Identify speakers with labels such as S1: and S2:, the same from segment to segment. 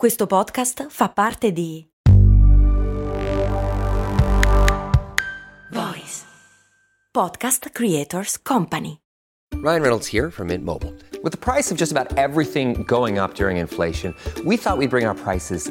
S1: Questo podcast fa parte di Voice Podcast Creators Company.
S2: Ryan Reynolds here from Mint Mobile. With the price of just about everything going up during inflation, we thought we'd bring our prices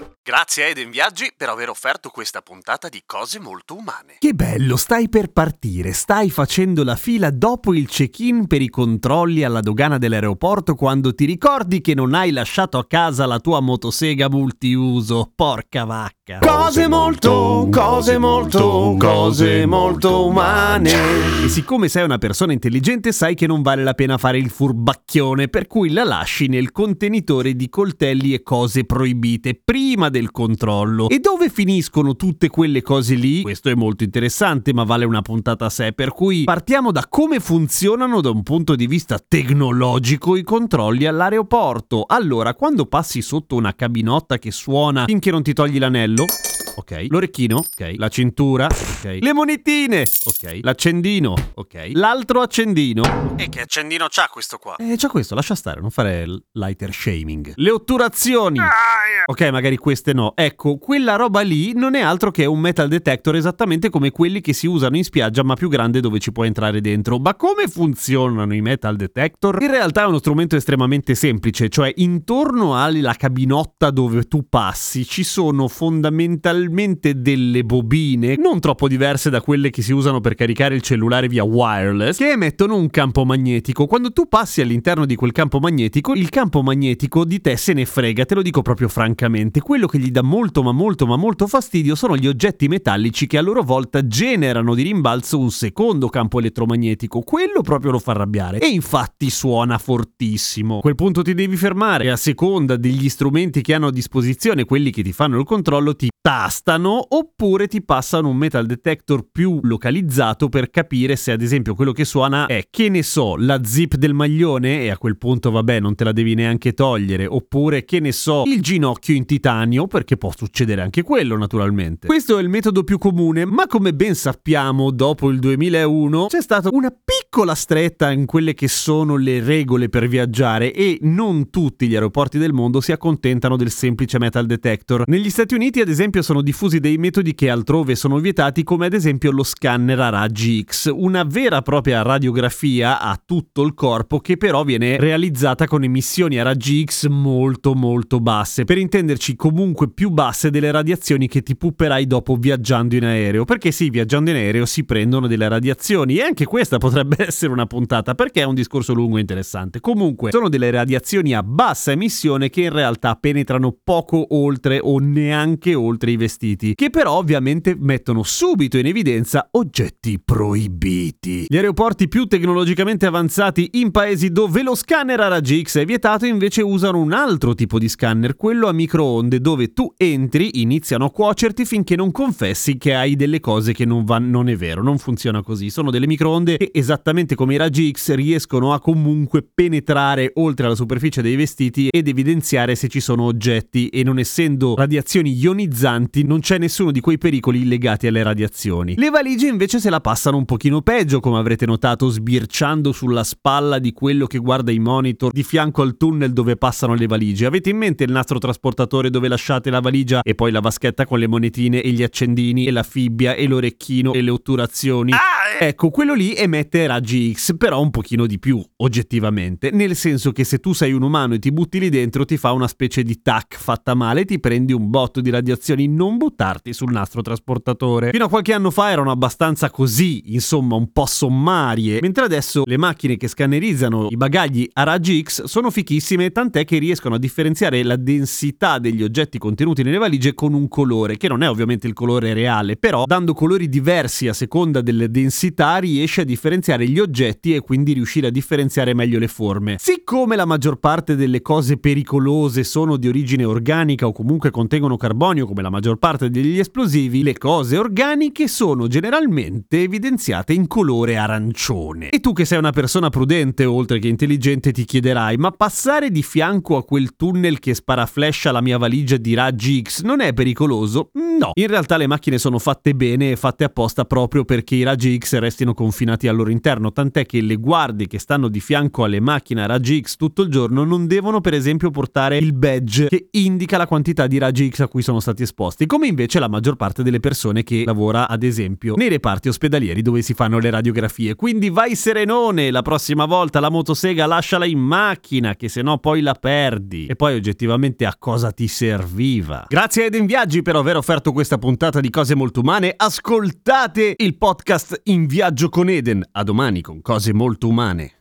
S3: Grazie a Eden Viaggi per aver offerto questa puntata di cose molto umane.
S4: Che bello, stai per partire, stai facendo la fila dopo il check-in per i controlli alla dogana dell'aeroporto quando ti ricordi che non hai lasciato a casa la tua motosega multiuso. Porca vacca. Cose molto, cose molto, cose molto umane. E siccome sei una persona intelligente sai che non vale la pena fare il furbacchione, per cui la lasci nel contenitore di coltelli e cose proibite prima del controllo. E dove finiscono tutte quelle cose lì? Questo è molto interessante, ma vale una puntata a sé, per cui partiamo da come funzionano da un punto di vista tecnologico i controlli all'aeroporto. Allora, quando passi sotto una cabinotta che suona finché non ti togli l'anello, Ok. L'orecchino? Ok. La cintura? Ok. Le monetine? Ok. L'accendino? Ok. L'altro accendino?
S3: E che accendino c'ha questo qua?
S4: Eh, già questo, lascia stare, non fare lighter shaming. Le otturazioni. Ok, magari queste no. Ecco, quella roba lì non è altro che un metal detector esattamente come quelli che si usano in spiaggia, ma più grande dove ci puoi entrare dentro. Ma come funzionano i metal detector? In realtà è uno strumento estremamente semplice, cioè intorno alla cabinotta dove tu passi ci sono fondamentalmente delle bobine non troppo diverse da quelle che si usano per caricare il cellulare via wireless che emettono un campo magnetico. Quando tu passi all'interno di quel campo magnetico, il campo magnetico di te se ne frega, te lo dico proprio francamente. Quello che gli dà molto ma molto ma molto fastidio sono gli oggetti metallici che a loro volta generano di rimbalzo un secondo campo elettromagnetico. Quello proprio lo fa arrabbiare e infatti suona fortissimo. A quel punto ti devi fermare e a seconda degli strumenti che hanno a disposizione, quelli che ti fanno il controllo, ti tastano oppure ti passano un metal detector più localizzato per capire se ad esempio quello che suona è che ne so la zip del maglione e a quel punto vabbè non te la devi neanche togliere oppure che ne so il ginocchio in titanio perché può succedere anche quello naturalmente. Questo è il metodo più comune ma come ben sappiamo dopo il 2001 c'è stata una piccola stretta in quelle che sono le regole per viaggiare e non tutti gli aeroporti del mondo si accontentano del semplice metal detector. Negli Stati Uniti ad esempio sono diffusi dei metodi che altrove sono vietati come ad esempio lo scanner a raggi X, una vera e propria radiografia a tutto il corpo che però viene realizzata con emissioni a raggi X molto molto basse, per intenderci comunque più basse delle radiazioni che ti pupperai dopo viaggiando in aereo, perché sì, viaggiando in aereo si prendono delle radiazioni e anche questa potrebbe essere una puntata perché è un discorso lungo e interessante. Comunque sono delle radiazioni a bassa emissione che in realtà penetrano poco oltre o neanche oltre i vestiti, che però ovviamente mettono subito in evidenza oggetti proibiti. Gli aeroporti più tecnologicamente avanzati in paesi dove lo scanner a raggi X è vietato invece usano un altro tipo di scanner, quello a microonde, dove tu entri, iniziano a cuocerti finché non confessi che hai delle cose che non vanno, non è vero, non funziona così. Sono delle microonde che esattamente come i raggi X riescono a comunque penetrare oltre alla superficie dei vestiti ed evidenziare se ci sono oggetti e non essendo radiazioni ionizzanti non c'è nessuno di quei pericoli legati alle radiazioni. Le valigie invece se la passano un pochino peggio, come avrete notato, sbirciando sulla spalla di quello che guarda i monitor di fianco al tunnel dove passano le valigie. Avete in mente il nastro trasportatore dove lasciate la valigia e poi la vaschetta con le monetine e gli accendini e la fibbia e l'orecchino e le otturazioni? Ecco, quello lì emette raggi X, però un pochino di più, oggettivamente, nel senso che se tu sei un umano e ti butti lì dentro ti fa una specie di tac fatta male, ti prendi un botto di radiazioni, non buttarti sul nastro trasportatore. Fino a qualche anno fa erano abbastanza così, insomma, un po' sommarie, mentre adesso le macchine che scannerizzano i bagagli a raggi X sono fichissime, tant'è che riescono a differenziare la densità degli oggetti contenuti nelle valigie con un colore, che non è ovviamente il colore reale, però dando colori diversi a seconda delle densità complessità riesce a differenziare gli oggetti e quindi riuscire a differenziare meglio le forme. Siccome la maggior parte delle cose pericolose sono di origine organica o comunque contengono carbonio come la maggior parte degli esplosivi, le cose organiche sono generalmente evidenziate in colore arancione. E tu che sei una persona prudente oltre che intelligente ti chiederai, ma passare di fianco a quel tunnel che spara flash alla mia valigia di raggi X non è pericoloso? No, in realtà le macchine sono fatte bene e fatte apposta proprio perché i raggi X restino confinati al loro interno, tant'è che le guardie che stanno di fianco alle macchine a raggi X tutto il giorno non devono per esempio portare il badge che indica la quantità di raggi X a cui sono stati esposti, come invece la maggior parte delle persone che lavora ad esempio nei reparti ospedalieri dove si fanno le radiografie. Quindi vai serenone, la prossima volta la motosega lasciala in macchina che se no poi la perdi. E poi oggettivamente a cosa ti serviva? Grazie a Eden Viaggi per aver offerto questa puntata di cose molto umane. Ascoltate il podcast In viaggio con Eden. A domani con cose molto umane.